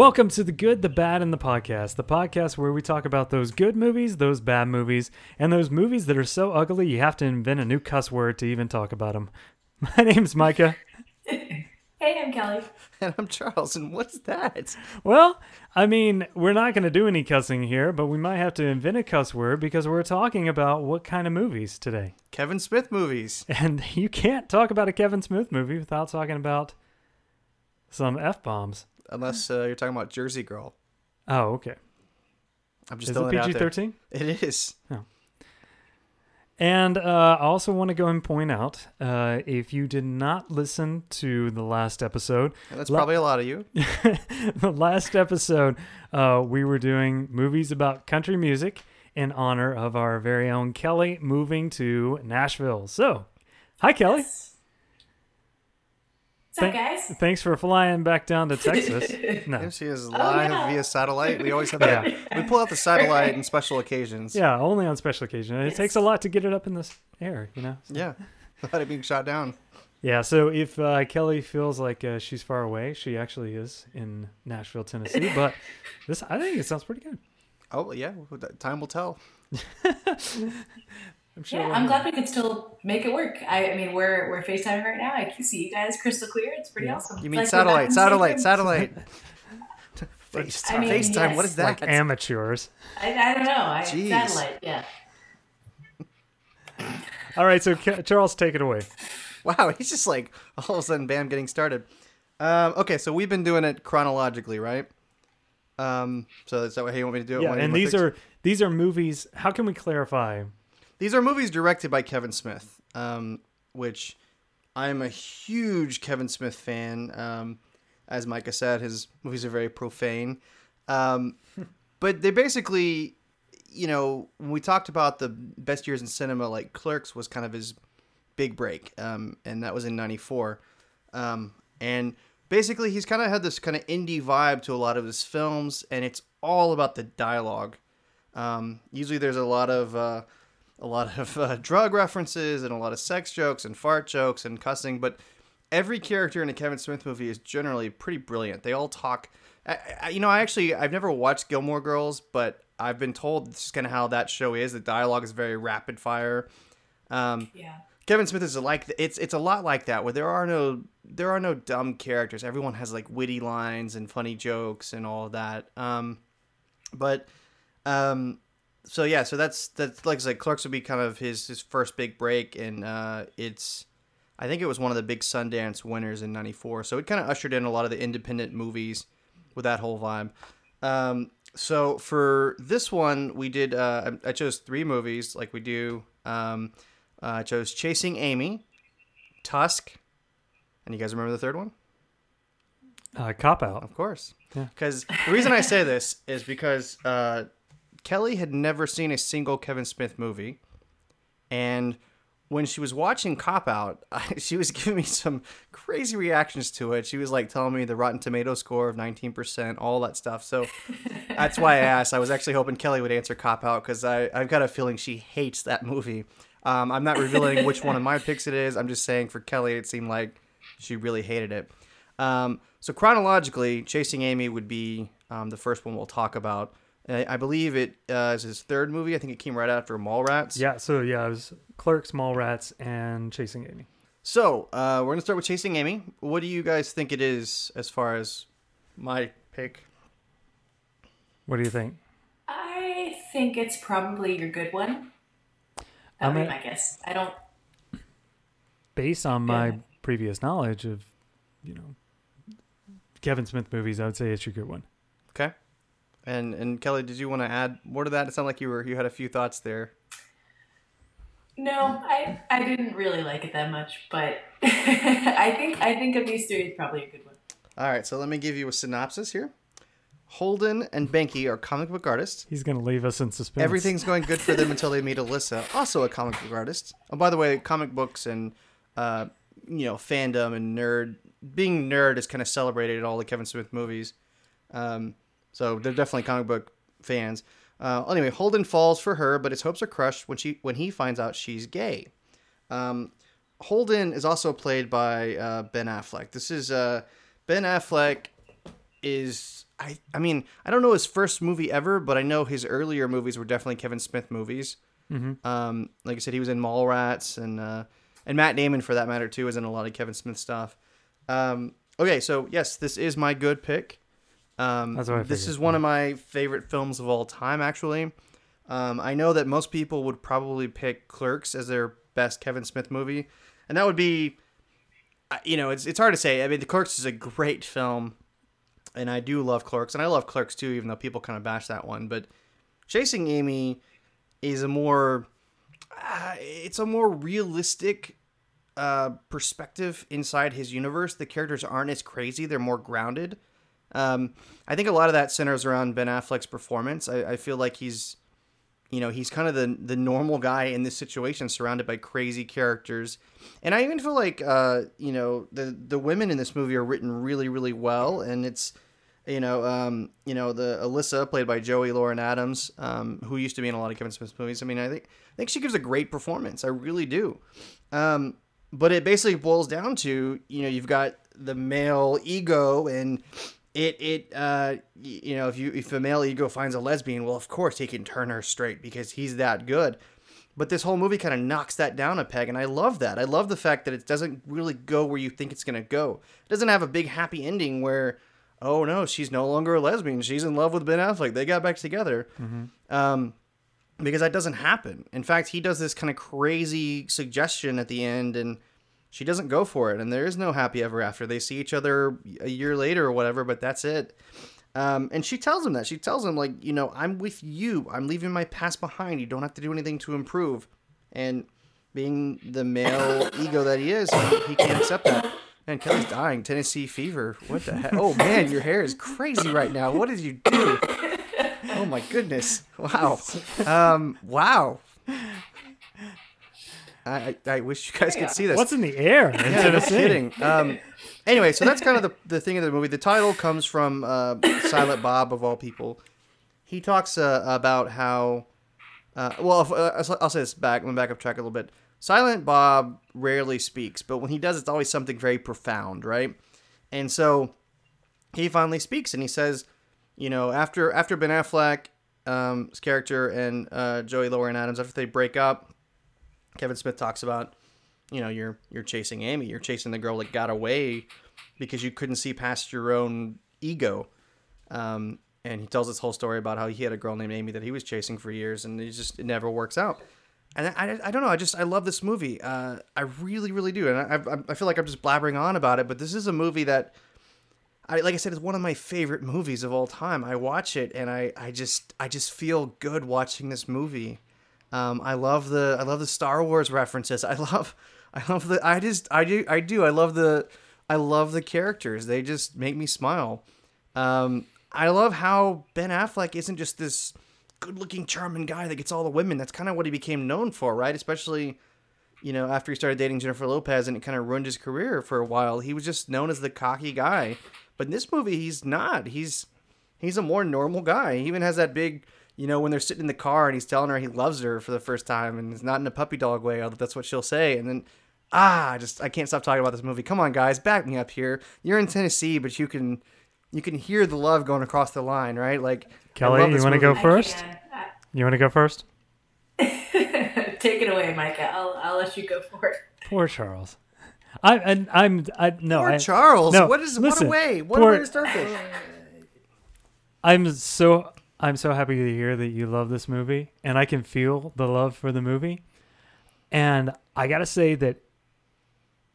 Welcome to the good, the bad, and the podcast. The podcast where we talk about those good movies, those bad movies, and those movies that are so ugly you have to invent a new cuss word to even talk about them. My name's Micah. Hey, I'm Kelly. And I'm Charles, and what's that? Well, I mean, we're not going to do any cussing here, but we might have to invent a cuss word because we're talking about what kind of movies today. Kevin Smith movies. And you can't talk about a Kevin Smith movie without talking about some F bombs. Unless uh, you're talking about Jersey Girl. Oh, okay. I'm just Is it throwing it out PG there. 13? It is. And uh, I also want to go and point out uh, if you did not listen to the last episode, that's La- probably a lot of you. the last episode, uh, we were doing movies about country music in honor of our very own Kelly moving to Nashville. So, hi, Kelly. What's up, guys? Thanks for flying back down to Texas. No. Yes, she is live yeah. via satellite. We always have Yeah. that. We pull out the satellite in special occasions. Yeah, only on special occasion. It takes a lot to get it up in the air, you know? Yeah. Without it being shot down. Yeah, so if uh, Kelly feels like uh, she's far away, she actually is in Nashville, Tennessee. But this, I think it sounds pretty good. Oh, yeah. Time will tell. I'm sure. Yeah, I'm glad we could still make it work. I, I mean, we're we're FaceTiming right now. I can see you guys crystal clear. It's pretty Yeah. awesome. You mean like we're satellite, satellite, same satellite. FaceTime. I mean, FaceTime. What yes. is that? like That's- amateurs. I, I don't know. I, Jeez. satellite. Yeah. All right, so Charles, take it away. Wow, he's just like all of a sudden, bam, getting started. Um, okay, so we've been doing it chronologically, right? Um, so is that how you want me to do it? Yeah, and these picks? are these are movies. How can we clarify? These are movies directed by Kevin Smith, um, which I am a huge Kevin Smith fan. Um, as Micah said, his movies are very profane. Um, but they basically, you know, when we talked about the best years in cinema, like Clerks was kind of his big break, um, and that was in '94. Um, and basically, he's kind of had this kind of indie vibe to a lot of his films, and it's all about the dialogue. Um, usually, there's a lot of uh, a lot of uh, drug references and a lot of sex jokes and fart jokes and cussing, but every character in a Kevin Smith movie is generally pretty brilliant. They all talk. I, I, you know, I actually I've never watched Gilmore Girls, but I've been told this is kind of how that show is. The dialogue is very rapid fire. Um, Yeah. Kevin Smith is like it's it's a lot like that where there are no there are no dumb characters. Everyone has like witty lines and funny jokes and all of that. Um, but um, so yeah, so that's that's like I said, Clerks would be kind of his his first big break, and uh, it's I think it was one of the big Sundance winners in '94. So it kind of ushered in a lot of the independent movies with that whole vibe. Um, so for this one, we did. Uh, I I chose three movies, like we do. Um, uh, I chose Chasing Amy, Tusk, and you guys remember the third one? Uh, cop out. Of course. Yeah. Because the reason I say this is because uh, Kelly had never seen a single Kevin Smith movie, and when she was watching Cop Out, she was giving me some crazy reactions to it. She was like telling me the Rotten Tomato score of 19%, all that stuff. So that's why I asked. I was actually hoping Kelly would answer Cop Out because I've got a feeling she hates that movie. Um, I'm not revealing which one of my picks it is. I'm just saying for Kelly, it seemed like she really hated it. Um, so chronologically, Chasing Amy would be um, the first one we'll talk about. I, I believe it uh, is his third movie. I think it came right after Mallrats. Yeah, so yeah, it was Clerks, Mallrats, and Chasing Amy. So uh, we're gonna start with Chasing Amy. What do you guys think it is as far as my pick? What do you think? I think it's probably your good one. That I'm would be a- my guess. I don't. Based on my Yeah. previous knowledge of, you know, Kevin Smith movies, I would say it's your good one. Okay. And and Kelly, did you want to add more to that? It sounded like you were you had a few thoughts there. No, I I didn't really like it that much, but I think I think of these three, it's probably a good one. All right, so let me give you a synopsis here. Holden and Banky are comic book artists. He's gonna leave us in suspense. Everything's going good for them until they meet Alyssa, also a comic book artist. Oh, by the way, comic books and uh, you know fandom and nerd being nerd is kind of celebrated in all the Kevin Smith movies. Um, so they're definitely comic book fans. Uh, anyway, Holden falls for her, but his hopes are crushed when she when he finds out she's gay. Um, Holden is also played by uh, Ben Affleck. This is uh, Ben Affleck is I I mean I don't know his first movie ever, but I know his earlier movies were definitely Kevin Smith movies. Mm-hmm. Um, like I said, he was in Mallrats and uh, and Matt Damon for that matter too is in a lot of Kevin Smith stuff. Um, okay, so yes, this is my good pick. Um, That's what I this figured, is one of my favorite films of all time, actually. Um, I know that most people would probably pick Clerks as their best Kevin Smith movie, and that would be, you know, it's it's hard to say. I mean, The Clerks is a great film, and I do love Clerks, and I love Clerks II, even though people kind of bash that one. But Chasing Amy is a more, uh, it's a more realistic uh, perspective inside his universe. The characters aren't as crazy; they're more grounded. Um, I think a lot of that centers around Ben Affleck's performance. I, I feel like he's, you know, he's kind of the the normal guy in this situation, surrounded by crazy characters. And I even feel like, uh, you know, the the women in this movie are written really, really well, and it's, you know, um, you know, the Alyssa played by Joey Lauren Adams, um, who used to be in a lot of Kevin Smith movies. I mean, I think I think she gives a great performance. I really do. Um, but it basically boils down to, you know, you've got the male ego and it it uh you know if you if a male ego finds a lesbian well of course he can turn her straight because he's that good. But this whole movie kind of knocks that down a peg and i love that. I love the fact that it doesn't really go where you think it's going to go. It doesn't have a big happy ending where oh no she's no longer a lesbian. She's in love with ben affleck. They got back together. Um because that doesn't happen. In fact he does this kind of crazy suggestion at the end and she doesn't go for it and there is no happy ever after. They see each other a year later or whatever but that's it. Um, and she tells him that. She tells him like you know i'm with you. I'm leaving my past behind. You don't have to do anything to improve. And being the male ego that he is he, can't accept that. And kelly's dying. Tennessee fever. What the heck oh man your hair is crazy right now. What did you do? Oh my goodness. Wow. Um wow I, I I wish you guys could see this. What's in the air? Yeah, Instead no kidding. Um, anyway, so that's kind of the, the thing of the movie. The title comes from uh, Silent Bob, of all people. He talks uh, about how, uh, well, if, uh, I'll- I'll say this back. Let me back up track a little bit. Silent Bob rarely speaks, but when he does, it's always something very profound, right? And so he finally speaks and he says, you know, after after Ben Affleck, um, his character and uh, Joey Lauren Adams, after they break up, Kevin Smith talks about, you know, you're you're chasing Amy, you're chasing the girl that got away because you couldn't see past your own ego. Um, and he tells this whole story about how he had a girl named Amy that he was chasing for years, and it just it never works out. And I, I, don't know. I just I love this movie. Uh, I really really do, and I, I I feel like I'm just blabbering on about it. But this is a movie that I like I said, it's one of my favorite movies of all time. I watch it and I, I just I just feel good watching this movie. Um, I love the I love the Star Wars references. I love I love the I just I do I do I love the I love the characters. They just make me smile. Um, I love how Ben Affleck isn't just this good-looking, charming guy that gets all the women. That's kind of what he became known for, right? Especially you know, after he started dating Jennifer Lopez and it kind of ruined his career for a while, he was just known as the cocky guy. But in this movie, he's not. He's he's a more normal guy. He even has that big, you know, when they're sitting in the car and he's telling her he loves her for the first time, and it's not in a puppy dog way, although that's what she'll say. And then, ah, I just I can't stop talking about this movie. Come on, guys, back me up here. You're in Tennessee, but you can you can hear the love going across the line, right? Like Kelly, you want to go movie. I first? You want to go first? Take it away, Micah. I'll, I'll let you go for it. Poor Charles. I and I'm I no Poor I, Charles. no, what is listen, what a way? What poor- a way to start this. I'm so I'm so happy to hear that you love this movie, and I can feel the love for the movie. And I gotta say that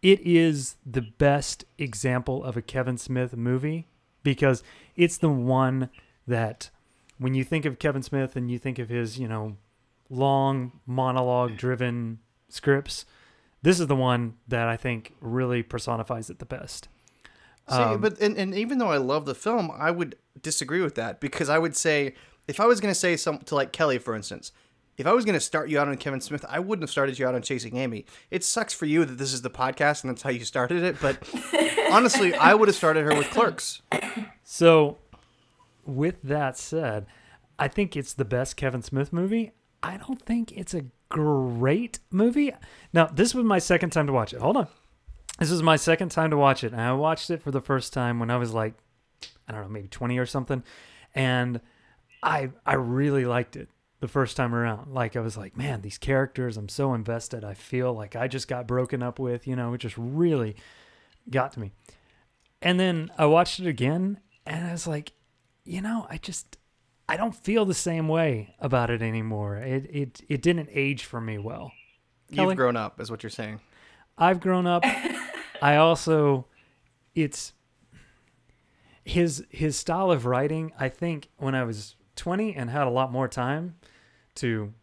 it is the best example of a Kevin Smith movie because it's the one that when you think of Kevin Smith and you think of his, you know, long monologue driven scripts, this is the one that I think really personifies it the best. See, Um, but and, and even though I love the film, I would disagree with that because I would say if I was going to say something to like Kelly, for instance, if I was going to start you out on Kevin Smith, I wouldn't have started you out on Chasing Amy. It sucks for you that this is the podcast and that's how you started it, but honestly, I would have started her with Clerks. So, with that said, I think it's the best Kevin Smith movie. I don't think it's a great movie. Now, this was my second time to watch it. Hold on. This is my second time to watch it. And I watched it for the first time when I was like I don't know, maybe 20 or something. And I I really liked it the first time around. Like I was like, man, these characters, I'm so invested. I feel like I just got broken up with, you know, it just really got to me. And then I watched it again and I was like, you know, I just I don't feel the same way about it anymore. It it it didn't age for me well. You've grown up, is what you're saying. I've grown up. I also it's his his style of writing, I think when I was 20 and had a lot more time to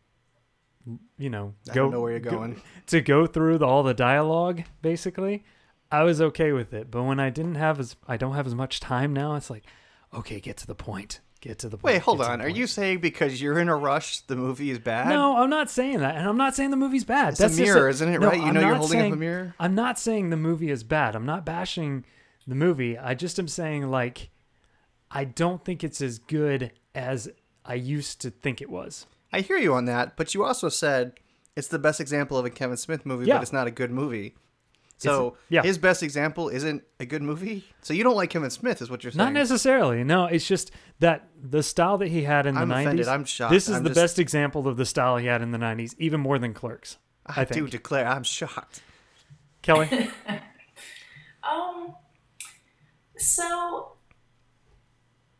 you know, I go know where you're go- going. to go through the, all the dialogue basically i was okay with it but when i didn't have as i don't have as much time now it's like okay get to the point get to the point Wait, hold on. Are point. you saying because you're in a rush, the movie is bad? no i'm not saying that and i'm not saying the movie's bad It's That's a mirror, isn't it? no, right? You I'm know you're holding up saying- a mirror. i'm not saying the movie is bad i'm not bashing the movie i just am saying like i don't think it's as good as i used to think it was I hear you on that, but you also said it's the best example of a Kevin Smith movie, Yeah. but it's not a good movie. So yeah. his best example isn't a good movie. So you don't like Kevin Smith, is what you're saying? Not necessarily. No, it's just that the style that he had in the I'm 90s. offended. I'm shocked. This is I'm the just- best example of the style he had in the 90s, even more than Clerks. I I think. do declare I'm shocked. Kelly? Um. So,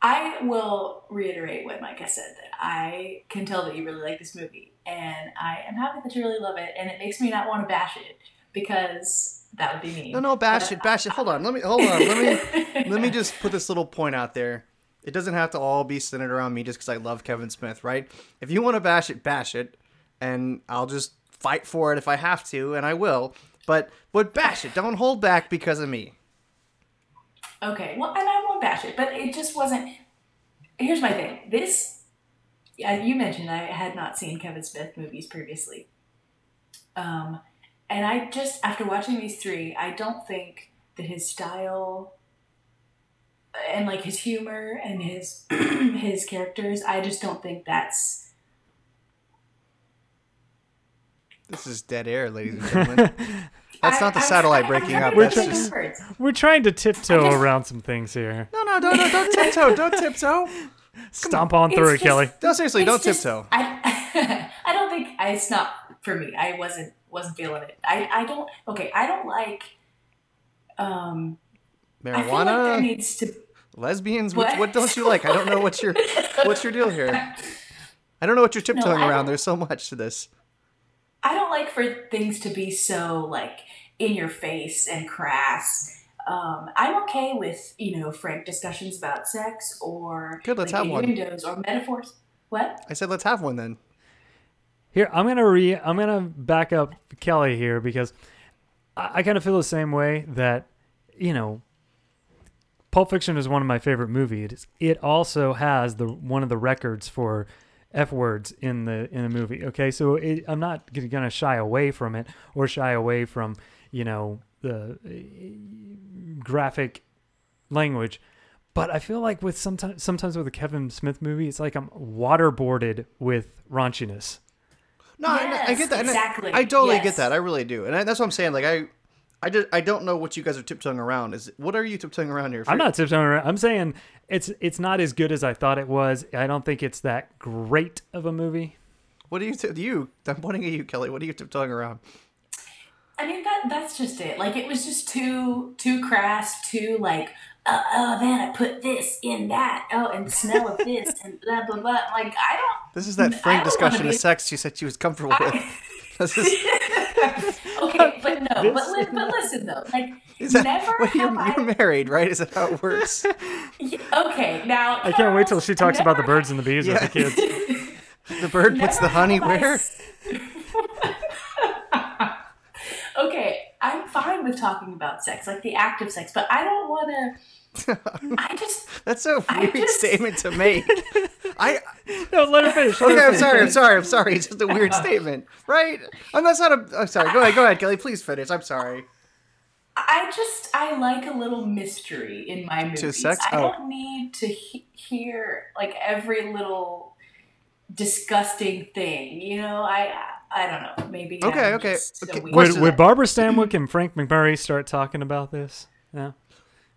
I will reiterate what Micah said. That I can tell that you really like this movie, and I am happy that you really love it. And it makes me not want to bash it because that would be me. No, no, bash it, bash it. Hold on, let me hold on. Let me let me just put this little point out there. It doesn't have to all be centered around me just because I love Kevin Smith, right? If you want to bash it, bash it, and I'll just fight for it if I have to, and I will. But but bash it. Don't hold back because of me. Okay, well, and I won't bash it, but it just wasn't. Here's my thing. This, yeah, you mentioned I had not seen Kevin Smith movies previously. Um, and I just, after watching these three, I don't think that his style and like his humor and his his characters, I just don't think that's. This is dead air, ladies and gentlemen. That's I- not the I'm satellite trying- I'm breaking trying up. to That's put just. We're trying to tiptoe just- around some things here. no, no, don't, don't, don't tiptoe, don't tiptoe. Stomp on through it, Kelly. No, seriously, don't just- tiptoe. I, I don't think I, it's not for me. I wasn't wasn't feeling it. I, I don't okay. I don't like. Um, I feel like there Marijuana, needs to. lesbians. What? What? don't you like? I don't know what's your what's your deal here. I don't know what you're tiptoeing I around. There's so much to this. I don't like for things to be so like in your face and crass. Um, I'm okay with you know frank discussions about sex or Good, let's like, have one. innuendos or metaphors. What? I said let's have one then. Here, I'm gonna re. I'm gonna back up Kelly here because I, I kind of feel the same way that you know. Pulp Fiction is one of my favorite movies. It also has the one of the records for f words in the in the movie. Okay, so it, I'm not gonna shy away from it or shy away from you know the uh, graphic language. But I feel like with sometimes sometimes with a Kevin Smith movie, it's like I'm waterboarded with raunchiness. No, I- I, get that. and I- I, totally Yes. get that. I really do, and I, that's what I'm saying. Like I, I just I don't know what you guys are tiptoeing around. Is what are you tiptoeing around here? I'm not tiptoeing around. I'm saying it's it's not as good as I thought it was. I don't think it's that great of a movie. What are you? T- you? I'm pointing at you, Kelly. What are you tiptoeing around? I mean that that's just it. Like it was just too too crass, too like uh, oh then I put this in that oh and the smell of this and blah blah blah. Like I don't. This is that frank discussion of sex she said she was comfortable with. This is, okay, but no, but, li- but listen though, like is that never well, you're, I. you're married, right? Is that how it works? Okay, now I can't wait till she talks about the birds and the bees with the kids. the bird puts the honey where. I where? s- okay, I'm fine with talking about sex, like the act of sex, but I don't want to. I just That's a weird just- statement to make. I No, let her finish. let her okay. I'm finish. sorry. I'm sorry. I'm sorry. It's just a weird uh-huh. statement, right? I'm that's not a. I'm sorry. Go ahead. Go ahead, Kelly. Please finish. I'm sorry. I just I like a little mystery in my movies. sex? I Oh. don't need to he- hear like every little disgusting thing. You know, I I don't know. Maybe Okay, I'm okay, okay. Would, would Barbara Stanwyck and Frank MacMurray start talking about this? No.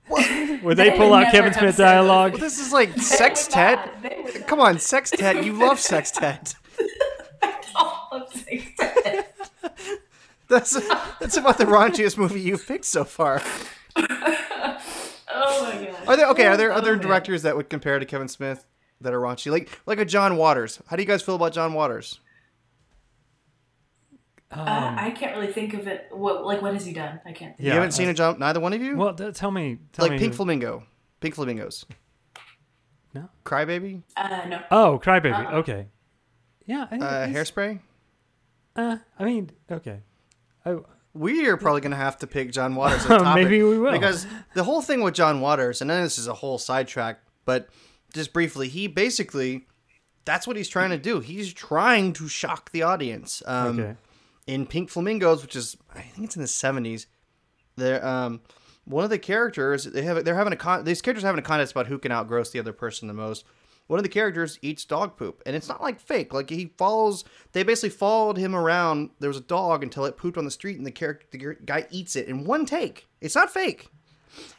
Would they They pull out Kevin have Smith dialogue. Well, this is like They would Sextette. not. They would not. Come on, Sextette. You love Sextette. All of Sextette. That's that's about the raunchiest movie you've picked so far. Oh my god. Are there okay? Are there Oh, other man. directors that would compare to Kevin Smith that are raunchy, like like a John Waters? How do you guys feel about John Waters? Uh, I can't really think of it. What like what has he done? I can't. Yeah, you haven't seen a John? Neither one of you? Well, th- tell me. Tell like me Pink who- Flamingo, Pink Flamingos, No. Crybaby, Uh, no. Oh, Crybaby. Uh-uh. Okay. Yeah. I, uh, Hairspray. Uh, I mean, okay. I, We are probably gonna have to pick John Waters. As a topic Maybe we will. because the whole thing with John Waters, and then this is a whole sidetrack, but just briefly, he basically that's what he's trying to do. He's trying to shock the audience. Um, okay. In Pink Flamingos, which is I think it's in the seventies. They're um one of the characters they have they're having a con these characters are having a contest about who can outgross the other person the most. One of the characters eats dog poop, and it's not like fake. Like he follows, they basically followed him around. There was a dog until it pooped on the street, and the character, the guy eats it in one take. It's not fake,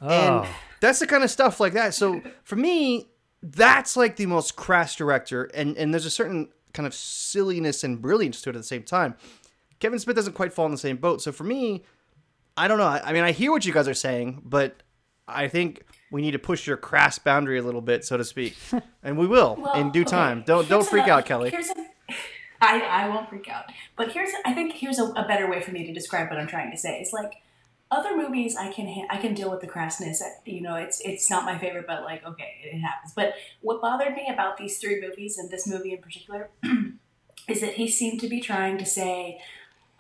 Oh. and that's the kind of stuff like that. So for me, that's like the most crass director, and and there's a certain kind of silliness and brilliance to it at the same time. Kevin Smith doesn't quite fall in the same boat. So for me, I don't know. I, I mean, I hear what you guys are saying, but I think we need to push your crass boundary a little bit, so to speak, and we will Well, in due okay, time. Don't don't here's freak another- out, Kelly. Here's a, I, I won't freak out. But here's I think here's a, a better way for me to describe what I'm trying to say. It's like other movies I can ha- I can deal with the crassness. You know, it's it's not my favorite, but like okay, it happens. But what bothered me about these three movies and this movie in particular is that he seemed to be trying to say,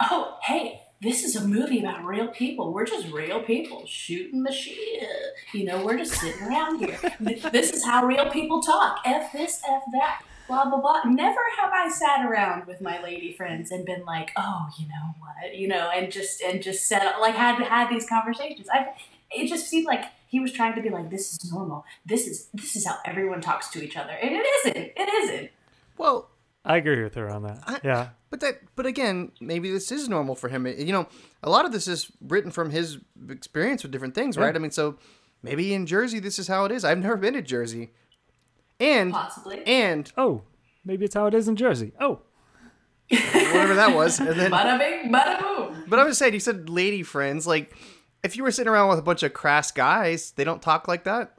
"Oh, hey, this is a movie about real people. We're just real people shooting the shit. You know, we're just sitting around here. This is how real people talk. F this, F that." Blah blah blah. Never have I sat around with my lady friends and been like, "Oh, you know what?" You know, and just and just said like had had these conversations. I it just seemed like he was trying to be like, "This is normal. This is this is how everyone talks to each other," and it isn't. It isn't. Well, I agree with her on that. I- yeah. but that but again, maybe this is normal for him. You know, a lot of this is written from his experience with different things, right? Yeah. I mean, so maybe in Jersey this is how it is. I've never been to Jersey, and Possibly. and Oh, maybe it's how it is in Jersey. Oh, whatever that was, and then Bada bing, bada boom. But I was saying, you said lady friends. Like, if you were sitting around with a bunch of crass guys, they don't talk like that.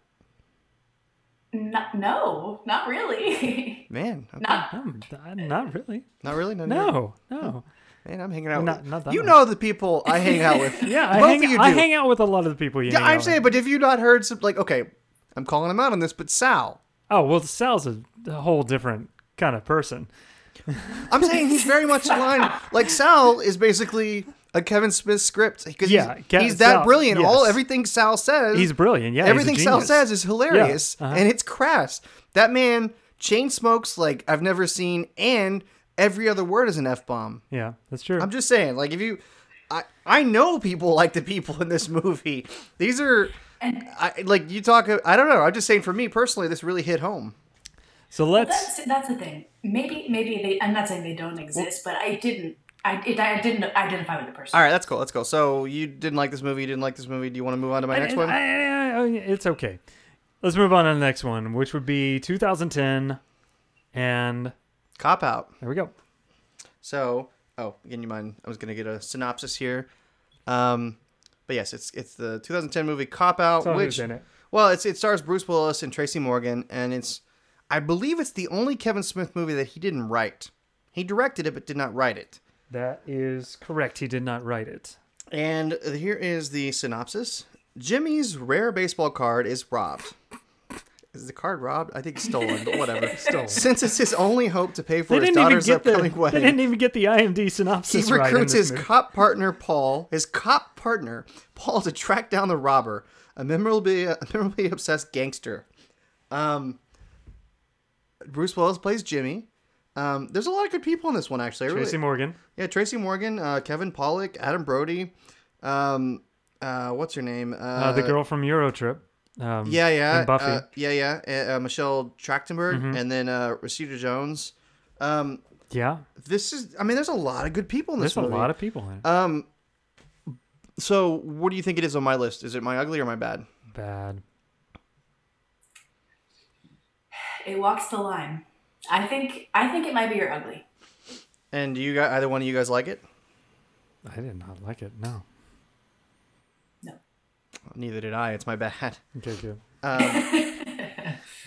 No, no, not really. Man, okay. not um, not really. not really. Not No, no. man, I'm hanging out. Not- with, not that you much. know the people I hang out with. Yeah, I, hang, of you do. I hang out with a lot of the people you Yeah, hang I'm out saying, with. but have you not heard some? Like, okay, I'm calling him out on this, but Sal. Oh, well, Sal's a, a whole different kind of person. I'm saying he's very much in line. Like Sal is basically a Kevin Smith script because Yeah, he's, Ke- he's that Sal- brilliant. All everything Sal says, He's brilliant. Yeah, everything Sal says is hilarious Yeah, uh-huh. and it's crass. That man chain smokes like I've never seen, and every other word is an f bomb. Yeah, that's true. I'm just saying, like if you, I I know people like the people in this movie. These are, I like you talk. I don't know. I'm just saying for me personally, this really hit home. so let's. that's that's the thing. Maybe maybe they. I'm not saying they don't exist, but I didn't. I it, I didn't identify with the person. All right, that's cool. Let's go. So you didn't like this movie. You didn't like this movie. Do you want to move on to my next one? I- I- I- it's okay. Let's move on to the next one, which would be 2010, and Cop out. there we go. So, oh, again, you mind? I was gonna get a synopsis here. Um, but yes, it's it's the 2010 movie Cop Out, So which in it? well, it's it stars Bruce Willis and Tracy Morgan, and it's I believe it's the only Kevin Smith movie that he didn't write. He directed it, but did not write it. That is correct. He did not write it. And here is the synopsis: Jimmy's rare baseball card is robbed. Is the card robbed? I think stolen, but whatever. Stolen. Since it's his only hope to pay for They his didn't even daughter's get the. upcoming They didn't even get the IMDb synopsis right. in recruits this his movie. cop partner Paul, his cop partner Paul, to track down the robber, a memorably, a memorably obsessed gangster. Um, Bruce Willis plays Jimmy. Um, there's a lot of good people in this one, actually. I really- Tracy Morgan. yeah, Tracy Morgan, uh, Kevin Pollak, Adam Brody. Um, uh, what's her name? Uh, Uh, the girl from Eurotrip. Um, Yeah, yeah, and Buffy. Mm-hmm. uh, yeah, yeah. Uh, uh, Michelle Trachtenberg, and then uh, Rashida Jones. Um, yeah. this is, I mean, there's a lot of good people in this There's a lot of people in it. Um, so what do you think it is on my list? Is it my ugly or my bad? bad. It walks the line. I think I think it might be your ugly. And do you guys, either one of you guys like it? I did not like it. No. No. Neither did I. It's my bad. Okay, good.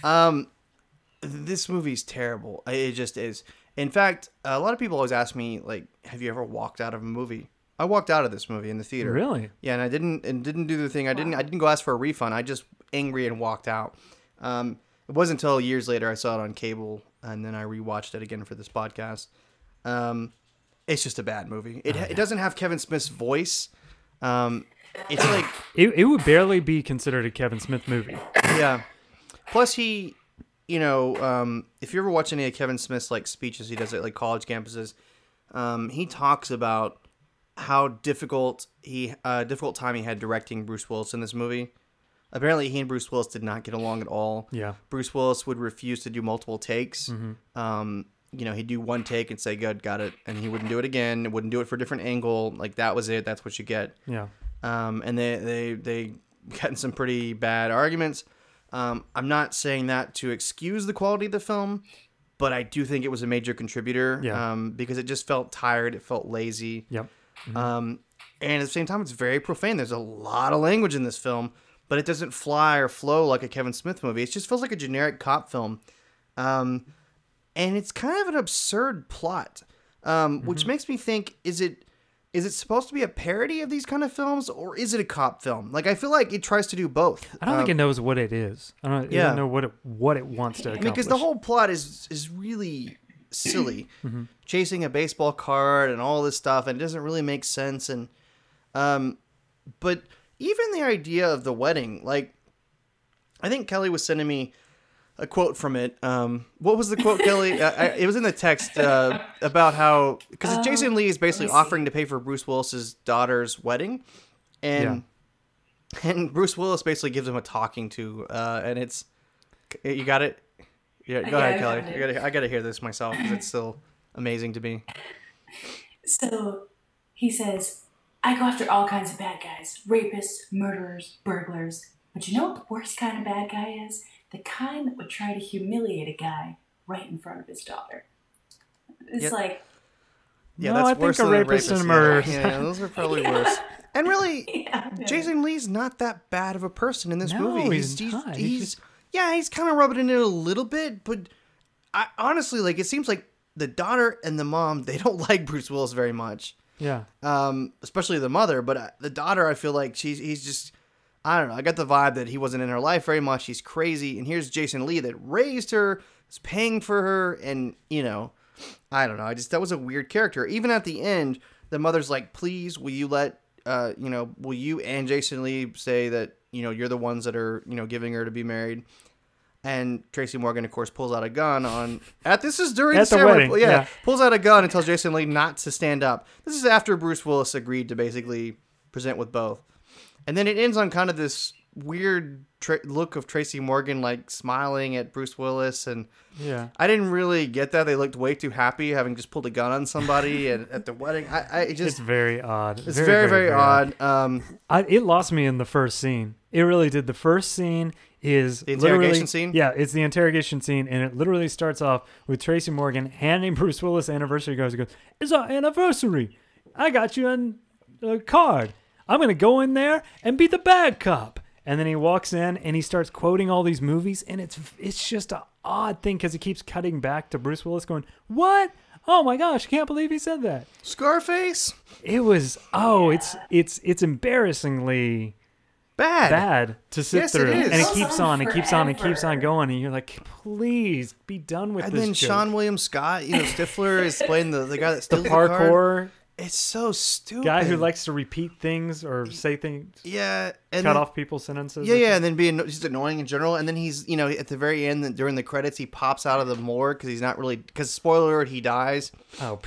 Um, this movie's terrible. It just is. In fact, a lot of people always ask me, like, "Have you ever walked out of a movie?" I walked out of this movie in the theater. Really? Yeah, and I didn't and didn't do the thing. I didn't. I didn't go ask for a refund. I just angry and walked out. Um, it wasn't until years later I saw it on cable, and then I rewatched it again for this podcast. Um, it's just a bad movie. It it doesn't have Kevin Smith's voice. Um, it's like It, it would barely be considered a Kevin Smith movie. yeah. Plus, he, you know, um, if you ever watch any of Kevin Smith's like speeches, he does at like college campuses. Um, he talks about how difficult he uh, difficult time he had directing Bruce Willis in this movie. Apparently, he and Bruce Willis did not get along at all. Yeah. Bruce Willis would refuse to do multiple takes. Um, you know, he'd do one take and say, "Good, got it," and he wouldn't do it again. Wouldn't do it for a different angle. Like that was it. That's what you get Yeah. um, and they they they got in some pretty bad arguments. Um, I'm not saying that to excuse the quality of the film, but I do think it was a major contributor. Yeah. Um, because it just felt tired. It felt lazy. Yep. Um, and at the same time, it's very profane. There's a lot of language in this film, but it doesn't fly or flow like a Kevin Smith movie. It just feels like a generic cop film. Um, and it's kind of an absurd plot, um, which makes me think: is it is it supposed to be a parody of these kind of films, or is it a cop film? Like I feel like it tries to do both. I don't think Um, it knows what it is. I don't, yeah. know what it what it wants to accomplish. because the whole plot is is really silly, Mm-hmm. chasing a baseball card and all this stuff, and it doesn't really make sense. And um, but even the idea of the wedding, like, I think Kelly was sending me a quote from it. Um, what was the quote, Kelly? uh, I, it was in the text uh, about how because Jason Lee is basically let me see. offering to pay for Bruce Willis's daughter's wedding, and and Bruce Willis basically gives him a talking to, uh, and it's you got it. Yeah, go Yeah, ahead, I Kelly. got I gotta, I gotta hear this myself because it's still amazing to me. So he says, I go after all kinds of bad guys rapists, murderers, burglars. But you know what the worst kind of bad guy is? The kind that would try to humiliate a guy right in front of his daughter. It's Yep. like, Yeah, No, that's I think a than rapist and a murderer. Yeah, yeah, those are probably worse. And really, yeah, yeah. Jason Lee's not that bad of a person in this No, movie. he's he's, not. he's, He's he's- yeah, he's kind of rubbing it in a little bit, but I honestly like it seems like the daughter and the mom they don't like Bruce Willis very much. Yeah. um, especially the mother. But uh, the daughter, I feel like she's he's just I don't know. I got the vibe that he wasn't in her life very much. He's crazy, and here's Jason Lee that raised her, is paying for her, and you know, I don't know. I just that was a weird character. Even at the end, the mother's like, "Please, will you let uh, you know, will you and Jason Lee say that you know you're the ones that are you know giving her to be married?" And Tracy Morgan, of course, pulls out a gun on. At this is during At the ceremony. wedding, yeah, yeah. pulls out a gun and tells Jason Lee not to stand up. This is after Bruce Willis agreed to basically present with both, and then it ends on kind of this weird tra- look of Tracy Morgan like smiling at Bruce Willis, and Yeah. I didn't really get that. They looked way too happy having just pulled a gun on somebody at, at the wedding. I, I it It's just very odd. it's very very, odd. Um, I, it lost me in the first scene. It really did. The first scene is The interrogation scene? Yeah, it's the interrogation scene, and it literally starts off with Tracy Morgan handing Bruce Willis anniversary cards. He goes, "It's our anniversary. I got you an- a card. I'm gonna go in there and be the bad cop." And then he walks in and he starts quoting all these movies, and it's it's just an odd thing because he keeps cutting back to Bruce Willis going, "What? Oh my gosh, I can't believe he said that." Scarface, It was oh, it's it's it's embarrassingly bad. bad to sit Yes, through, is. and it Goes keeps on on, it keeps on, it keeps on going, and you're like, please be done with And this. And then joke. Seann William Scott, you know, Stifler is playing the, the guy that the steals the, card. parkour It's so stupid. guy who likes to repeat things or say things, yeah, and cut then, off people's sentences. Yeah, yeah, and then being just annoying in general, and then he's you know at the very end during the credits he pops out of the morgue because he's not really because spoiler alert he dies. Oh.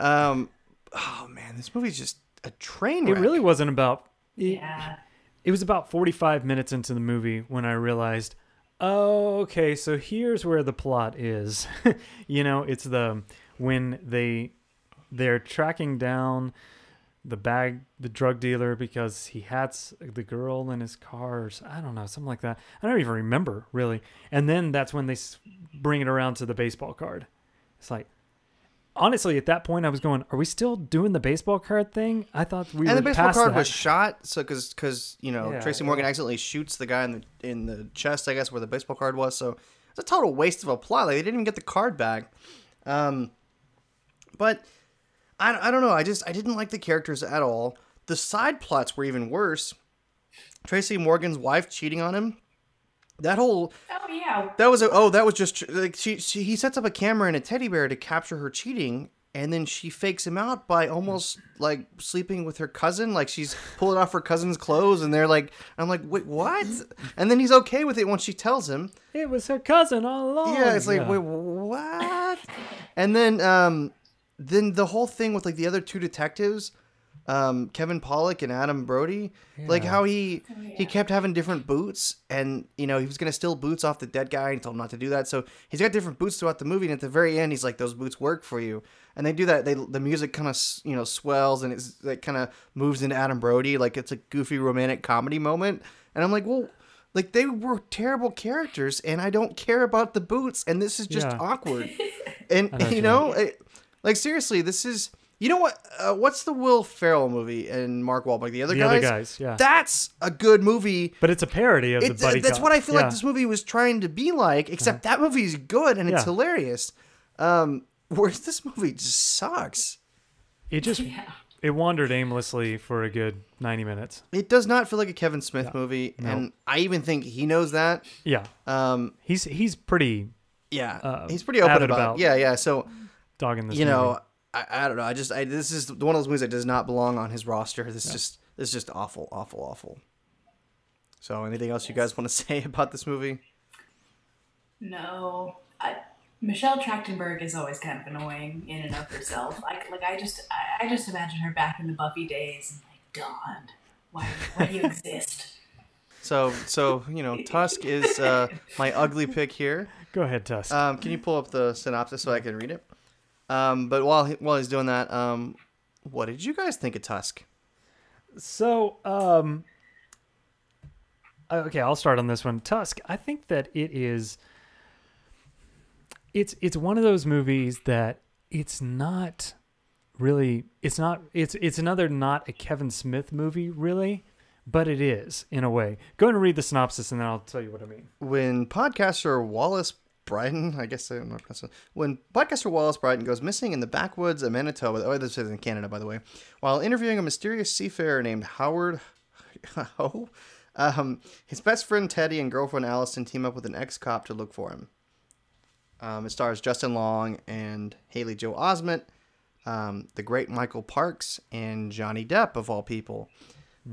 Um, oh man, this movie's just a train it really wasn't about. It, Yeah. it was about 45 minutes into the movie when I realized, oh, okay, so here's where the plot is. you know, it's the when they they're tracking down the bag the drug dealer because he had the girl in his car or I don't know something like that. I don't even remember really. And then that's when they bring it around to the baseball card. It's like honestly at that point I was going, are we still doing the baseball card thing? I thought we were past that and the baseball card that. was shot, so because because you know Yeah, Tracy Morgan yeah. accidentally shoots the guy in the in the chest, I guess, where the baseball card was. So it's a total waste of a plot. Like they didn't even get the card back. Um, but I, I don't know. I just I didn't like the characters at all. The side plots were even worse. Tracy Morgan's wife cheating on him. That whole Oh yeah. that was a oh that was just like she, she he sets up a camera and a teddy bear to capture her cheating and then she fakes him out by almost like sleeping with her cousin like she's pulling off her cousin's clothes and they're like I'm like wait what and then he's okay with it once she tells him It was her cousin all along. yeah it's like Yeah. wait what and then um then the whole thing with like the other two detectives um Kevin Pollak and Adam Brody like how he Oh, he kept having different boots and you know he was gonna steal boots off the dead guy and told him not to do that. So he's got different boots throughout the movie and at the very end he's like those boots work for you. And they do that they the music kind of you know swells and it's like kind of moves into Adam Brody like it's a goofy romantic comedy moment. And I'm like well like they were terrible characters and I don't care about the boots and this is just Yeah. awkward. And know you you know it, like seriously this is you know what uh, what's the Will Ferrell movie and Mark Wahlberg the other the guys other guys, yeah. that's a good movie but it's a parody of it's, the buddy that's cop. what I feel Yeah. Uh-huh. like this movie was trying to be like, except that movie is good and it's Yeah. hilarious. Um, whereas this movie just sucks. It just Yeah. it wandered aimlessly for a good 90 minutes. It does not feel like a Kevin Smith movie, No. and I even think he knows that. Yeah. Um, He's he's pretty yeah, Uh, he's pretty open about, about- it. Yeah, yeah. So dogging this you movie. know, I, I don't know. I just I, this is one of those movies that does not belong on his roster. This just this is just awful, awful, awful. So, anything else you guys want to say about this movie? No. I, Michelle Trachtenberg is always kind of annoying in and of herself. Like, like I just, I, I just imagine her back in the Buffy days and like, Dawn, why, why do you exist? So, so you know, Tusk is uh, my ugly pick here. Go ahead, Tusk. Um, can you pull up the synopsis so I can read it? Um, but while he, while he's doing that, um, what did you guys think of Tusk? So, um, okay, I'll start on this one. Tusk. I think that it is. It's it's one of those movies that it's not really. It's not. It's it's another not a Kevin Smith movie really, but it is in a way. Go ahead and read the synopsis, and then I'll tell you what I mean. When podcaster Wallace Bryton, I guess I'm not pronouncing- when podcaster Wallace Bryton goes missing in the backwoods of Manitoba, oh, this is in Canada, by the way, while interviewing a mysterious seafarer named Howard Howe, um, his best friend Teddy and girlfriend Allison team up with an ex-cop to look for him. Um, it stars Justin Long and Haley Joel Osment, um, the great Michael Parks, and Johnny Depp of all people.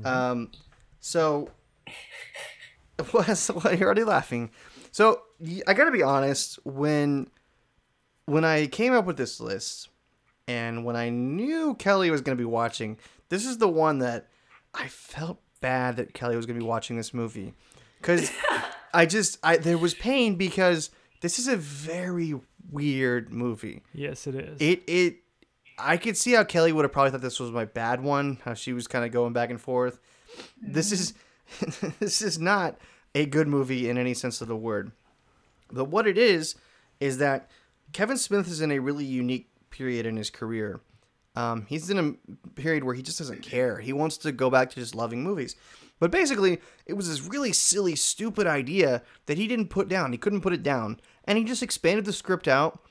Um, so, what, you're already laughing. So I gotta be honest. When when I came up with this list, and when I knew Kelly was gonna be watching, this is the one that I felt bad that Kelly was gonna be watching this movie, because I just I there was pain because this is a very weird movie. Yes, it is. It it I could see how Kelly would have probably thought this was my bad one, how she was kind of going back and forth. This mm-hmm. is this is not a good movie in any sense of the word. But what it is is that Kevin Smith is in a really unique period in his career. Um, he's in a period where he just doesn't care. He wants to go back to just loving movies. But basically, it was this really silly, stupid idea that he didn't put down. He couldn't put it down. And he just expanded the script out,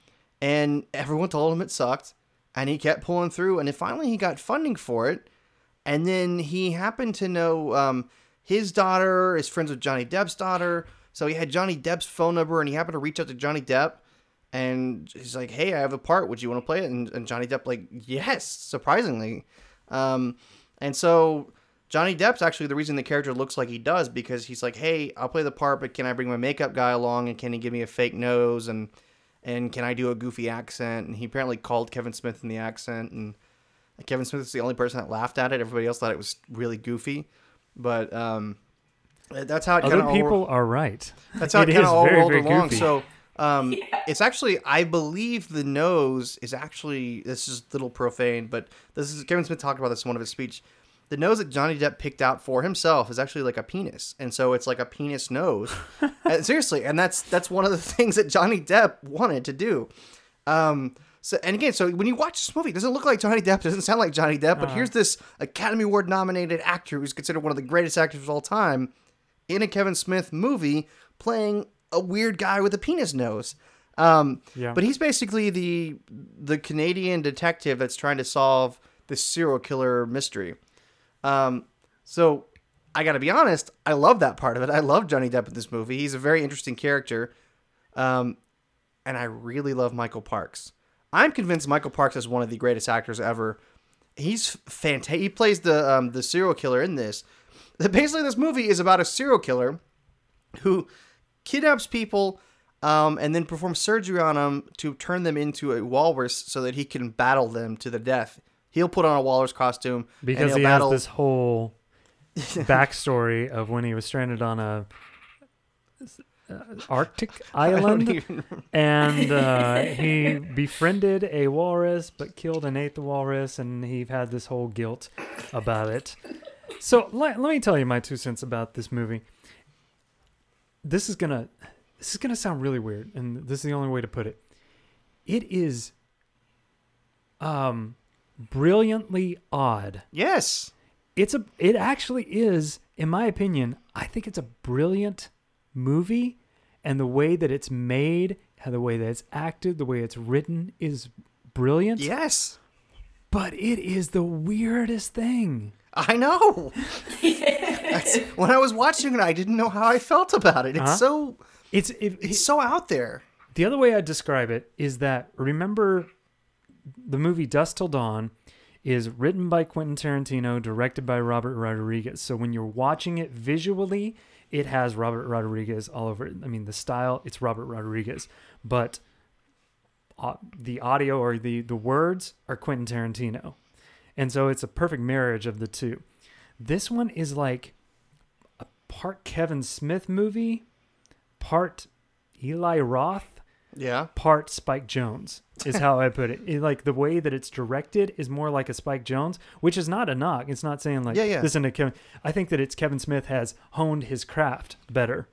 and everyone told him it sucked. And he kept pulling through, and then finally he got funding for it. And then he happened to know um, his daughter is friends with Johnny Depp's daughter. So he had Johnny Depp's phone number, and he happened to reach out to Johnny Depp. And he's like, "Hey, I have a part. Would you want to play it?" And, and Johnny Depp like, "Yes," surprisingly. Um, and so Johnny Depp's actually the reason the character looks like he does because he's like, "Hey, I'll play the part, but can I bring my makeup guy along? And can he give me a fake nose? And and can I do a goofy accent?" And he apparently called Kevin Smith in the accent, and Kevin Smith is the only person that laughed at it. Everybody else thought it was really goofy, but um, that's how it kind Other of people are right. that's how it, It kind of all very, rolled very along. goofy. So Um, Yeah. It's actually, I believe the nose is actually, this is a little profane, but this is, Kevin Smith talked about this in one of his speech. The nose that Johnny Depp picked out for himself is actually like a penis. And so it's like a penis nose. And seriously. And that's, that's one of the things that Johnny Depp wanted to do. Um, so, and again, so when you watch this movie, it doesn't look like Johnny Depp, doesn't sound like Johnny Depp, but here's this Academy Award nominated actor who's considered one of the greatest actors of all time in a Kevin Smith movie playing a weird guy with a penis nose. Um, Yeah. But he's basically the the Canadian detective that's trying to solve this serial killer mystery. Um, so I got to be honest, I love that part of it. I love Johnny Depp in this movie. He's a very interesting character. Um, and I really love Michael Parks. I'm convinced Michael Parks is one of the greatest actors ever. He's fantastic. He plays the um, the serial killer in this. Basically, this movie is about a serial killer who kidnaps people um, and then performs surgery on them to turn them into a walrus so that he can battle them to the death. He'll put on a walrus costume and because he battle. has this whole backstory of when he was stranded on a uh, Arctic island, even- and uh, he befriended a walrus, but killed and ate the walrus, and he had this whole guilt about it. So let, let me tell you my two cents about this movie. This is gonna this is gonna sound really weird, and this is the only way to put it. It is um brilliantly odd yes. it's a it actually is in my opinion i think it's a brilliant movie and the way that it's made how the way that it's acted the way it's written is brilliant Yes. but it is the weirdest thing I know. When I was watching it, I didn't know how I felt about it. It's Huh? so it's it, it's so out there. the other way i describe it is that remember the movie Dusk Till Dawn is written by Quentin Tarantino, directed by Robert Rodriguez. So when you're watching it visually, it has Robert Rodriguez all over it. I mean, the style, it's Robert Rodriguez, but uh, the audio or the the words are Quentin Tarantino. And so it's a perfect marriage of the two. This one is like a part Kevin Smith movie, part Eli Roth, Yeah. part Spike Jonze is how I put it. It- Like the way that it's directed is more like a Spike Jonze, which is not a knock. It's not saying like Yeah, yeah. this isn't a Kevin. I think that it's Kevin Smith has honed his craft better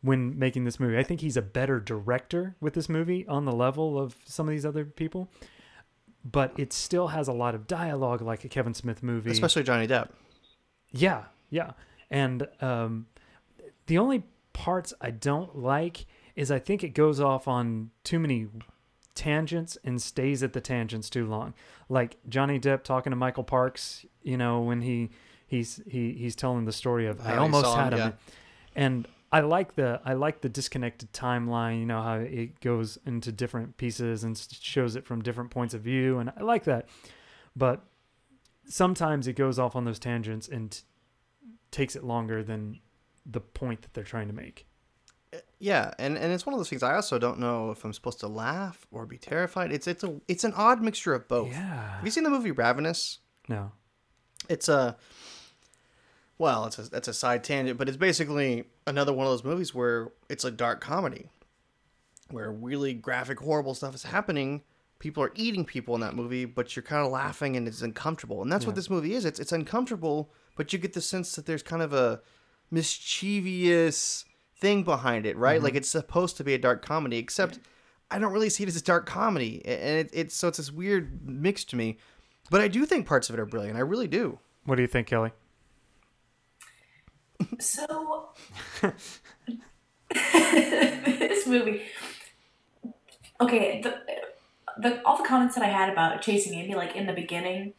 when making this movie. I think he's a better director with this movie on the level of some of these other people. But it still has a lot of dialogue like a Kevin Smith movie. Especially Johnny Depp. Yeah, yeah. And um, the only parts I don't like is I think it goes off on too many tangents and stays at the tangents too long. Like Johnny Depp talking to Michael Parks, you know, when he he's he he's telling the story of How I almost him, had him. yeah. And I like the I like the disconnected timeline, you know, how it goes into different pieces and shows it from different points of view and I like that. But sometimes it goes off on those tangents and t- takes it longer than the point that they're trying to make. Eh, yeah, and, and it's one of those things I also don't know if I'm supposed to laugh or be terrified. It's it's a it's an odd mixture of both. Yeah. Have you seen the movie Ravenous? No. It's a well, it's a that's a side tangent, but it's basically another one of those movies where it's a dark comedy, where really graphic, horrible stuff is happening. People are eating people in that movie, but you're kind of laughing and it's uncomfortable, and that's what this movie is. It's it's uncomfortable, but you get the sense that there's kind of a mischievous thing behind it, right? Mm-hmm. Like it's supposed to be a dark comedy, except I don't really see it as a dark comedy, and it, it's so it's this weird mix to me. But I do think parts of it are brilliant. I really do. What do you think, Kelly? So this movie. Okay, the, the all the comments that I had about chasing Amy, like in the beginning,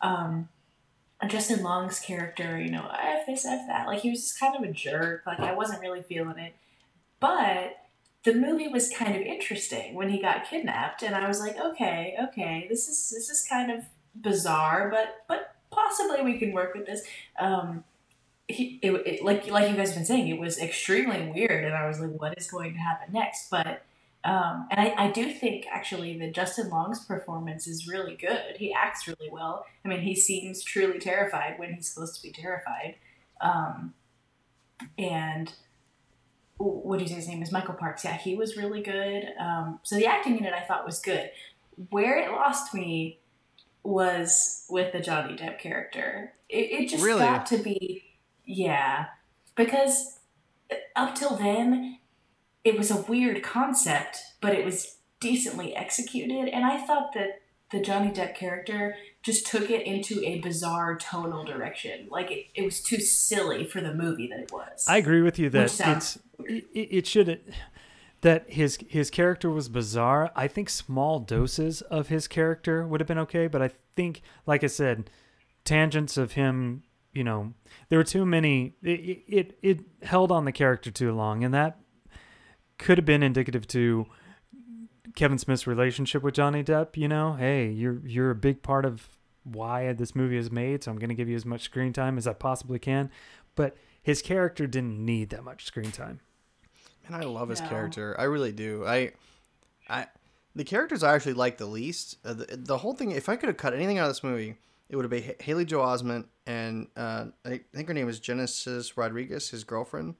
um, Justin Long's character, you know, f this, f that, like he was just kind of a jerk. Like I wasn't really feeling it, but the movie was kind of interesting when he got kidnapped, and I was like, okay, okay, this is this is kind of bizarre, but but possibly we can work with this. Um, he, it, it, like like you guys have been saying, it was extremely weird, and I was like, what is going to happen next? But um, and I, I do think actually that Justin Long's performance is really good. He acts really well. I mean, he seems truly terrified when he's supposed to be terrified, um, and what do you say his name is? Michael Parks. Yeah, he was really good. Um, so the acting in it I thought was good. Where it lost me was with the Johnny Depp character. It, it just Really? got to be, yeah, because uh, up till then, it was a weird concept, but it was decently executed, and I thought that the Johnny Depp character just took it into a bizarre tonal direction. Like it, it was too silly for the movie that it was. I agree with you that it's it, it should that his his character was bizarre. I think small doses of his character would have been okay, but I think, like I said, tangents of him, you know, there were too many. It it, it held on the character too long, and that could have been indicative to Kevin Smith's relationship with Johnny Depp. You know, hey, you're you're a big part of why this movie is made, so I'm going to give you as much screen time as I possibly can. But his character didn't need that much screen time. Man, I love his No. character. I really do. I, I, the characters I actually like the least. Uh, the, the whole thing. If I could have cut anything out of this movie, it would have been Haley Joel Osment and uh, I think her name is Genesis Rodriguez, his girlfriend.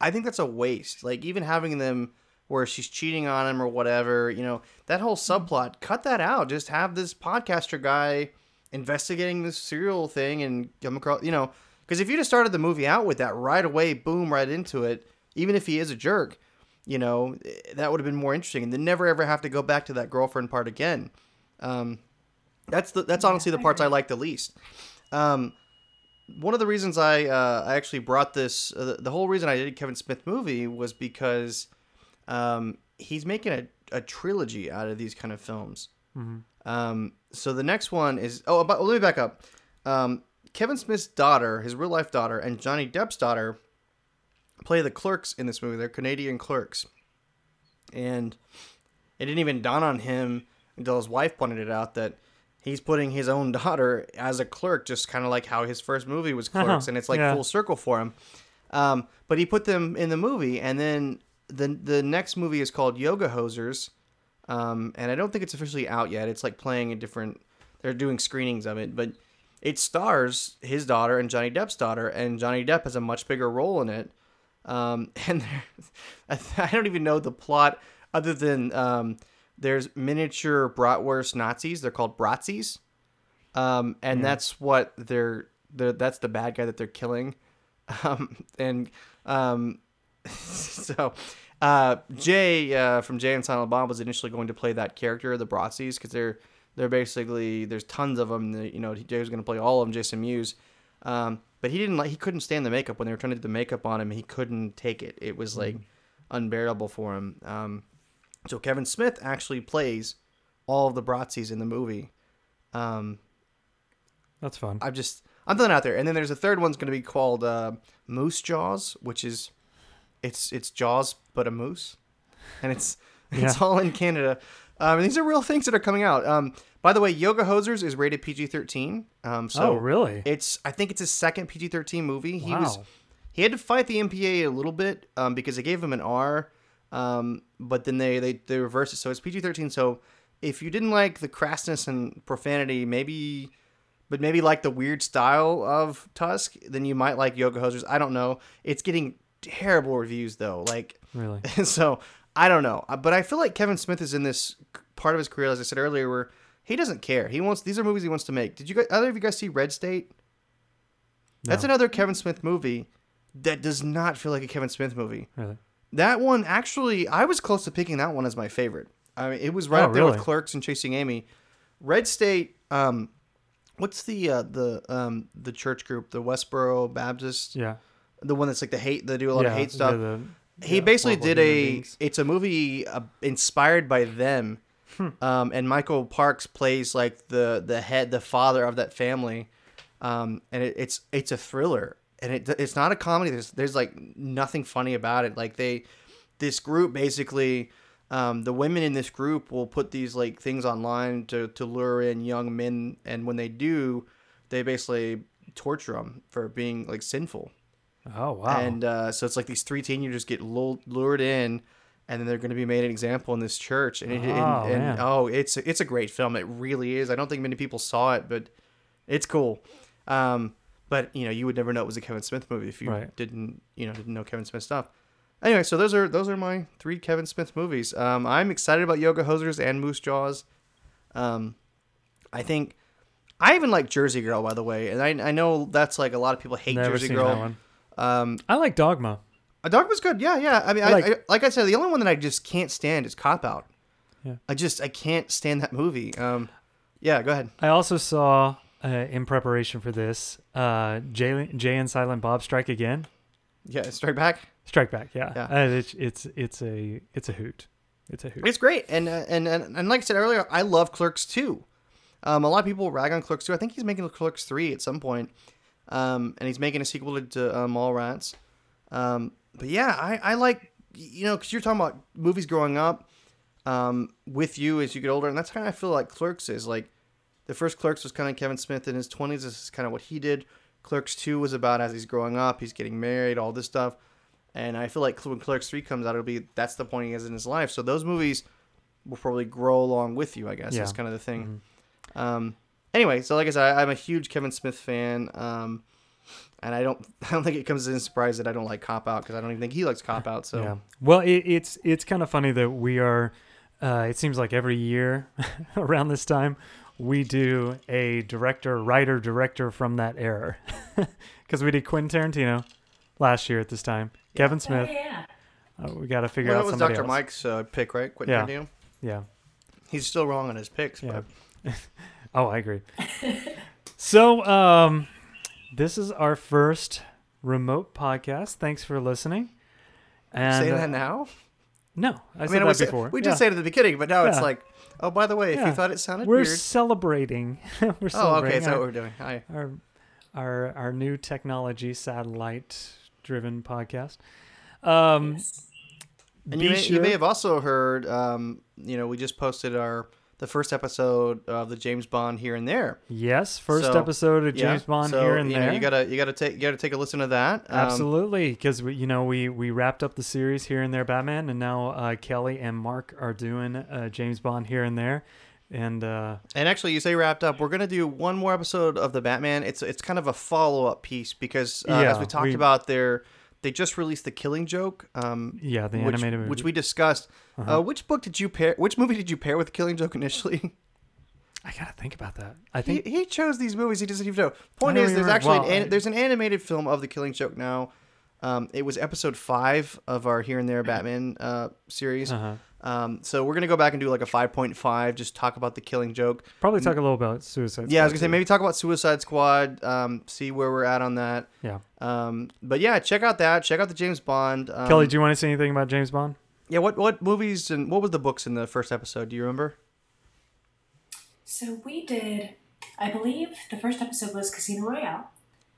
I think that's a waste. Like even having them where she's cheating on him or whatever. You know that whole subplot. Cut that out. Just have this podcaster guy investigating this serial thing and come across. You know, because if you just started the movie out with that right away, boom, right into it. Even if he is a jerk, you know eh, that would have been more interesting, and then never ever have to go back to that girlfriend part again. Um, that's the that's honestly the parts I like the least. Um, one of the reasons I uh, I actually brought this uh, the whole reason I did a Kevin Smith movie was because um, he's making a, a trilogy out of these kind of films. Um, so the next one is oh, but let me back up. Um, Kevin Smith's daughter, his real life daughter, and Johnny Depp's daughter play the clerks in this movie. They're Canadian clerks, and it didn't even dawn on him until his wife pointed it out that he's putting his own daughter as a clerk, just kind of like how his first movie was Clerks, and it's like Yeah. full circle for him. Um, but he put them in the movie, and then the the next movie is called Yoga Hosers, um, and I don't think it's officially out yet. It's like playing a different. They're doing screenings of it, but it stars his daughter and Johnny Depp's daughter, and Johnny Depp has a much bigger role in it. Um, and I, I don't even know the plot other than um, there's miniature bratwurst Nazis. They're called Bratzies, um, and that's what they're, they're. That's the bad guy that they're killing, um, and um, so uh, Jay uh, from Jay and Silent Bob was initially going to play that character, the Bratzies, because they're they're basically there's tons of them. That, you know, Jay was going to play all of them, Jason Mewes. Um, but he didn't like he couldn't stand the makeup when they were trying to do the makeup on him. He couldn't take it. It was like unbearable for him. Um, so Kevin Smith actually plays all of the Bratzies in the movie. Um, That's fun. I'm just I'm throwing out there. And then there's a third one's going to be called uh, Moose Jaws, which is it's it's Jaws but a moose, and it's it's Yeah. all in Canada. Um, and these are real things that are coming out. Um, by the way, Yoga Hosers is rated PG-13. Um, so oh, really? it's I think it's his second PG-13 movie. He was Wow. he had to fight the MPA a little bit um, because they gave him an R, um, but then they, they they reversed it, so it's PG-13. So if you didn't like the crassness and profanity, maybe, but maybe like the weird style of Tusk, then you might like Yoga Hosers. I don't know. It's getting terrible reviews though. Like Really? so I don't know, Uh, but I feel like Kevin Smith is in this part of his career, as I said earlier, where he doesn't care. He wants these are movies he wants to make. Did you guys, either of you guys see Red State? That's another Kevin Smith movie that does not feel like a Kevin Smith movie. Really? That one actually, I was close to picking that one as my favorite. I mean, it was right Oh, up there with? Clerks and Chasing Amy. Red State. Um, what's the uh, the um the church group, the Westboro Baptist, Yeah. the one that's like the hate. They do a lot of hate stuff the- he yeah, basically did a beings. it's a movie uh, inspired by them Hmm. um, and michael parks plays like the the head the father of that family um, and it, it's it's a thriller and it, it's not a comedy there's there's like nothing funny about it like they this group basically um, the women in this group will put these like things online to, to lure in young men and when they do they basically torture them for being like sinful Oh wow. and uh, so it's like these three teenagers get lured in, and then they're going to be made an example in this church. And, it, and, Oh, and man. oh, it's it's a great film. It really is. I don't think many people saw it, but it's cool. Um, but you know, you would never know it was a Kevin Smith movie if you Right. didn't you know didn't know Kevin Smith stuff. Anyway, so those are those are my three Kevin Smith movies. Um, I'm excited about Yoga Hosers and Moose Jaws. Um, I think I even like Jersey Girl, by the way, and I, I know that's like a lot of people hate Never Jersey seen Girl. that one. Um, I like Dogma. a dog was good. Yeah, yeah. I mean, I, Like- like, I, like I said, the only one that I just can't stand is Cop Out. Yeah. I just I can't stand that movie. Um, yeah, go ahead. I also saw uh, in preparation for this uh, Jay, Jay and Silent Bob Strike Again. Yeah, Strike Back. Strike Back, yeah. Yeah. Uh, it's, it's it's a it's a hoot. It's a hoot. It's great, and uh, and and, and like I said earlier, I love Clerks II. Um, a lot of people rag on Clerks II. I think he's making Clerks three at some point, um, and he's making a sequel to, to uh, Mallrats. Um, but yeah, I, I like you know because you're talking about movies growing up um, with you as you get older, and that's kind of I feel like Clerks is like the first Clerks was kind of Kevin Smith in his twenties. This is kind of what he did. Clerks two was about as he's growing up, he's getting married, all this stuff. And I feel like when Clerks three comes out, it'll be that's the point he is in his life. So those movies will probably grow along with you. I guess Yeah. that's kind of the thing. Um, anyway, so like I said, I, I'm a huge Kevin Smith fan, um, and I don't I don't think it comes as a surprise that I don't like Cop Out because I don't even think he likes Cop Out. So Yeah. Well, it, it's it's kind of funny that we are. Uh, it seems like every year around this time we do a director, writer, director from that era. Because we did Quentin Tarantino last year at this time. Kevin Oh, Smith. yeah. Uh, we got to figure well, out that was somebody Dr. else. Mike's uh, pick, right? Quentin Yeah. Tarantino. Yeah. He's still wrong on his picks, Yeah. but Oh, I agree. so, um, this is our first remote podcast. Thanks for listening. And saying uh, that now. no, I, I said mean, that we, said- before. we Yeah. just said it at the beginning, but now it's like, oh, by the way, if you thought it sounded we're weird, celebrating. we're oh, okay, celebrating that's what our, we're doing. Hi. our our our new technology satellite driven podcast. Um, Yes. And you may, sure, you may have also heard, um, you know, we just posted our the first episode of the James Bond here and there. yes, first So, episode of Yeah, James Bond so, here and you there. Know, you gotta you gotta take you gotta take a listen to that. Um, Absolutely, because you know, we we wrapped up the series here and there, Batman, and now uh, Kelly and Mark are doing uh, James Bond here and there, and uh, And actually, you say wrapped up. We're gonna do one more episode of the Batman. It's it's kind of a follow up piece because uh, as we talked we- about there, they just released the Killing Joke. Um, yeah, the which, animated movie. which we discussed. Uh-huh. Uh, which book did you pair? Which movie did you pair with Killing Joke initially? I gotta think about that. I he, think he chose these movies. He doesn't even know. Point is, there's actually an, well, an, there's an animated film of the Killing Joke now. Um, it was episode five of our Here and There Batman uh, series. uh-huh. Um, so we're gonna go back and do like a 5.5, just talk about the Killing Joke. probably talk a little about Suicide. Squad Yeah, I was gonna say too. maybe talk about Suicide Squad. Um, see where we're at on that. Yeah, Um, but yeah, check out that. Check out the James Bond. Um, Kelly, do you want to say anything about James Bond? yeah, what what movies and what was the books in the first episode? Do you remember? So we did, I believe the first episode was Casino Royale.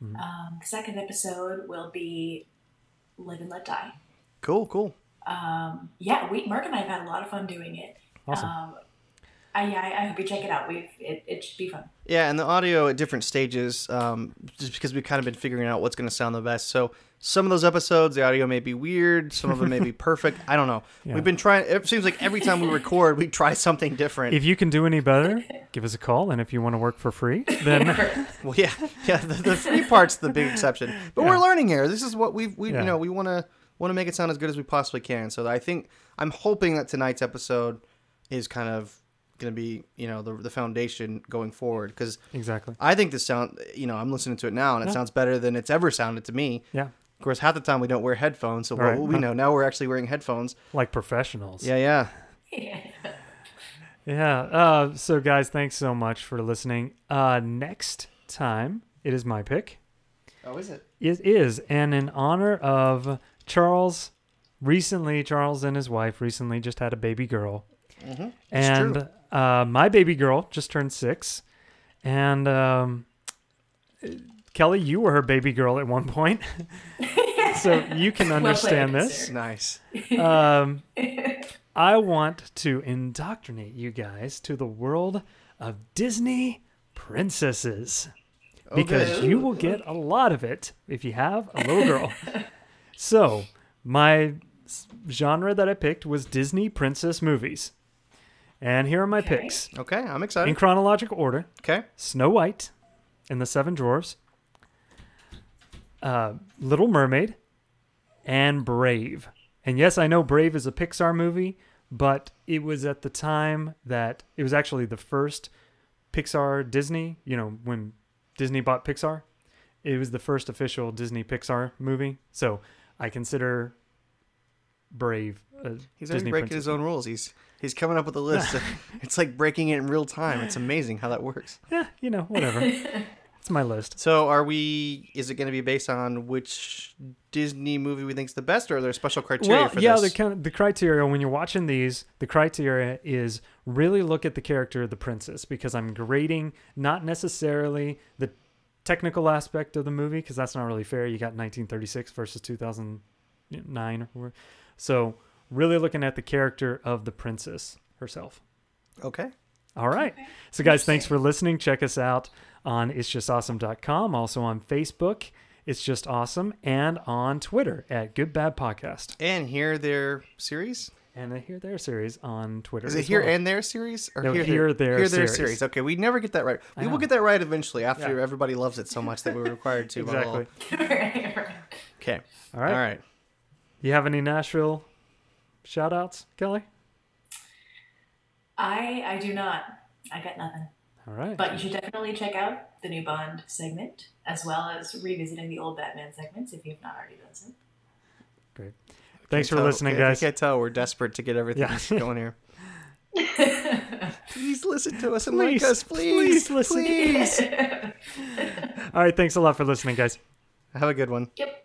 Mhm. Um, the second episode will be Live and Let Die. Cool, cool. Um, yeah, we Mark and I have had a lot of fun doing it. Awesome. Um, I, yeah, I, I hope you check it out. We've it, it should be fun. Yeah, and the audio at different stages, um, just because we've kind of been figuring out what's going to sound the best. So some of those episodes, the audio may be weird. Some of them may be perfect. I don't know. Yeah. We've been trying. It seems like every time we record, we try something different. if you can do any better, give us a call, and if you want to work for free, then well, yeah, yeah. The, the free part's the big exception, but Yeah. we're learning here. This is what we've we Yeah. you know we want to want to make it sound as good as we possibly can. So I think I'm hoping that tonight's episode is kind of going to be you know the the foundation going forward because exactly. I think this sound you know I'm listening to it now and it Yeah. sounds better than it's ever sounded to me. Yeah, Of course, half the time we don't wear headphones, so Right. what will we know? Now we're actually wearing headphones. like professionals. Yeah, yeah. Yeah. Yeah. Uh, so, guys, thanks so much for listening. Uh, next time, it is my pick. Oh, is it? It is, and in honor of Charles, recently, Charles and his wife recently just had a baby girl. Mm-hmm. and uh, my baby girl just turned six. And um, Kelly, you were her baby girl at one point. so you can Well understand played, this. sir. Nice. um, I want to indoctrinate you guys to the world of Disney princesses because you will get a lot of it if you have a little girl. so, my genre that I picked was Disney princess movies. And here are my Okay. picks Okay, I'm excited. in chronological order Okay. Snow White and the Seven Dwarfs, uh, Little Mermaid, and Brave. And yes, I know Brave is a Pixar movie, but it was at the time that it was actually the first Pixar Disney, you know, when Disney bought Pixar, it was the first official Disney Pixar movie. So I consider Brave a He's already Disney breaking princess. his own rules. He's he's coming up with a list. it's like breaking it in real time. It's amazing how that works. Yeah, you know, whatever. it's my list. So, are we? Is it going to be based on which Disney movie we think's the best, or are there special criteria Well, for yeah, this? of, the criteria when you're watching these, the criteria is really look at the character of the princess because I'm grading not necessarily the technical aspect of the movie because that's not really fair. You got 1936 versus 2009 or whatever. So, really looking at the character of the princess herself. okay. All right. So, guys, thanks for listening. Check us out on it's just awesome.com, also on Facebook, it's just awesome, and on Twitter at Good Bad Podcast. And here their series. And a Here There series on Twitter. Is it as here well. and their series, or No, here, Here, There here their series. series? Okay, we never get that right. We will get that right eventually after Yeah. everybody loves it so much that we're required to. by law. Exactly. right, right. Okay. All right. All right. You have any Nashville shout outs, Kelly? I I do not. I got nothing. All right. But you should definitely check out the new Bond segment, as well as revisiting the old Batman segments if you have not already done so. Great. Thanks for Tell- listening, guys. I can't tell. We're desperate to get everything Yeah. going here. Please listen to us and Please, like us, please. please listen. Please. All right. Thanks a lot for listening, guys. Have a good one. yep.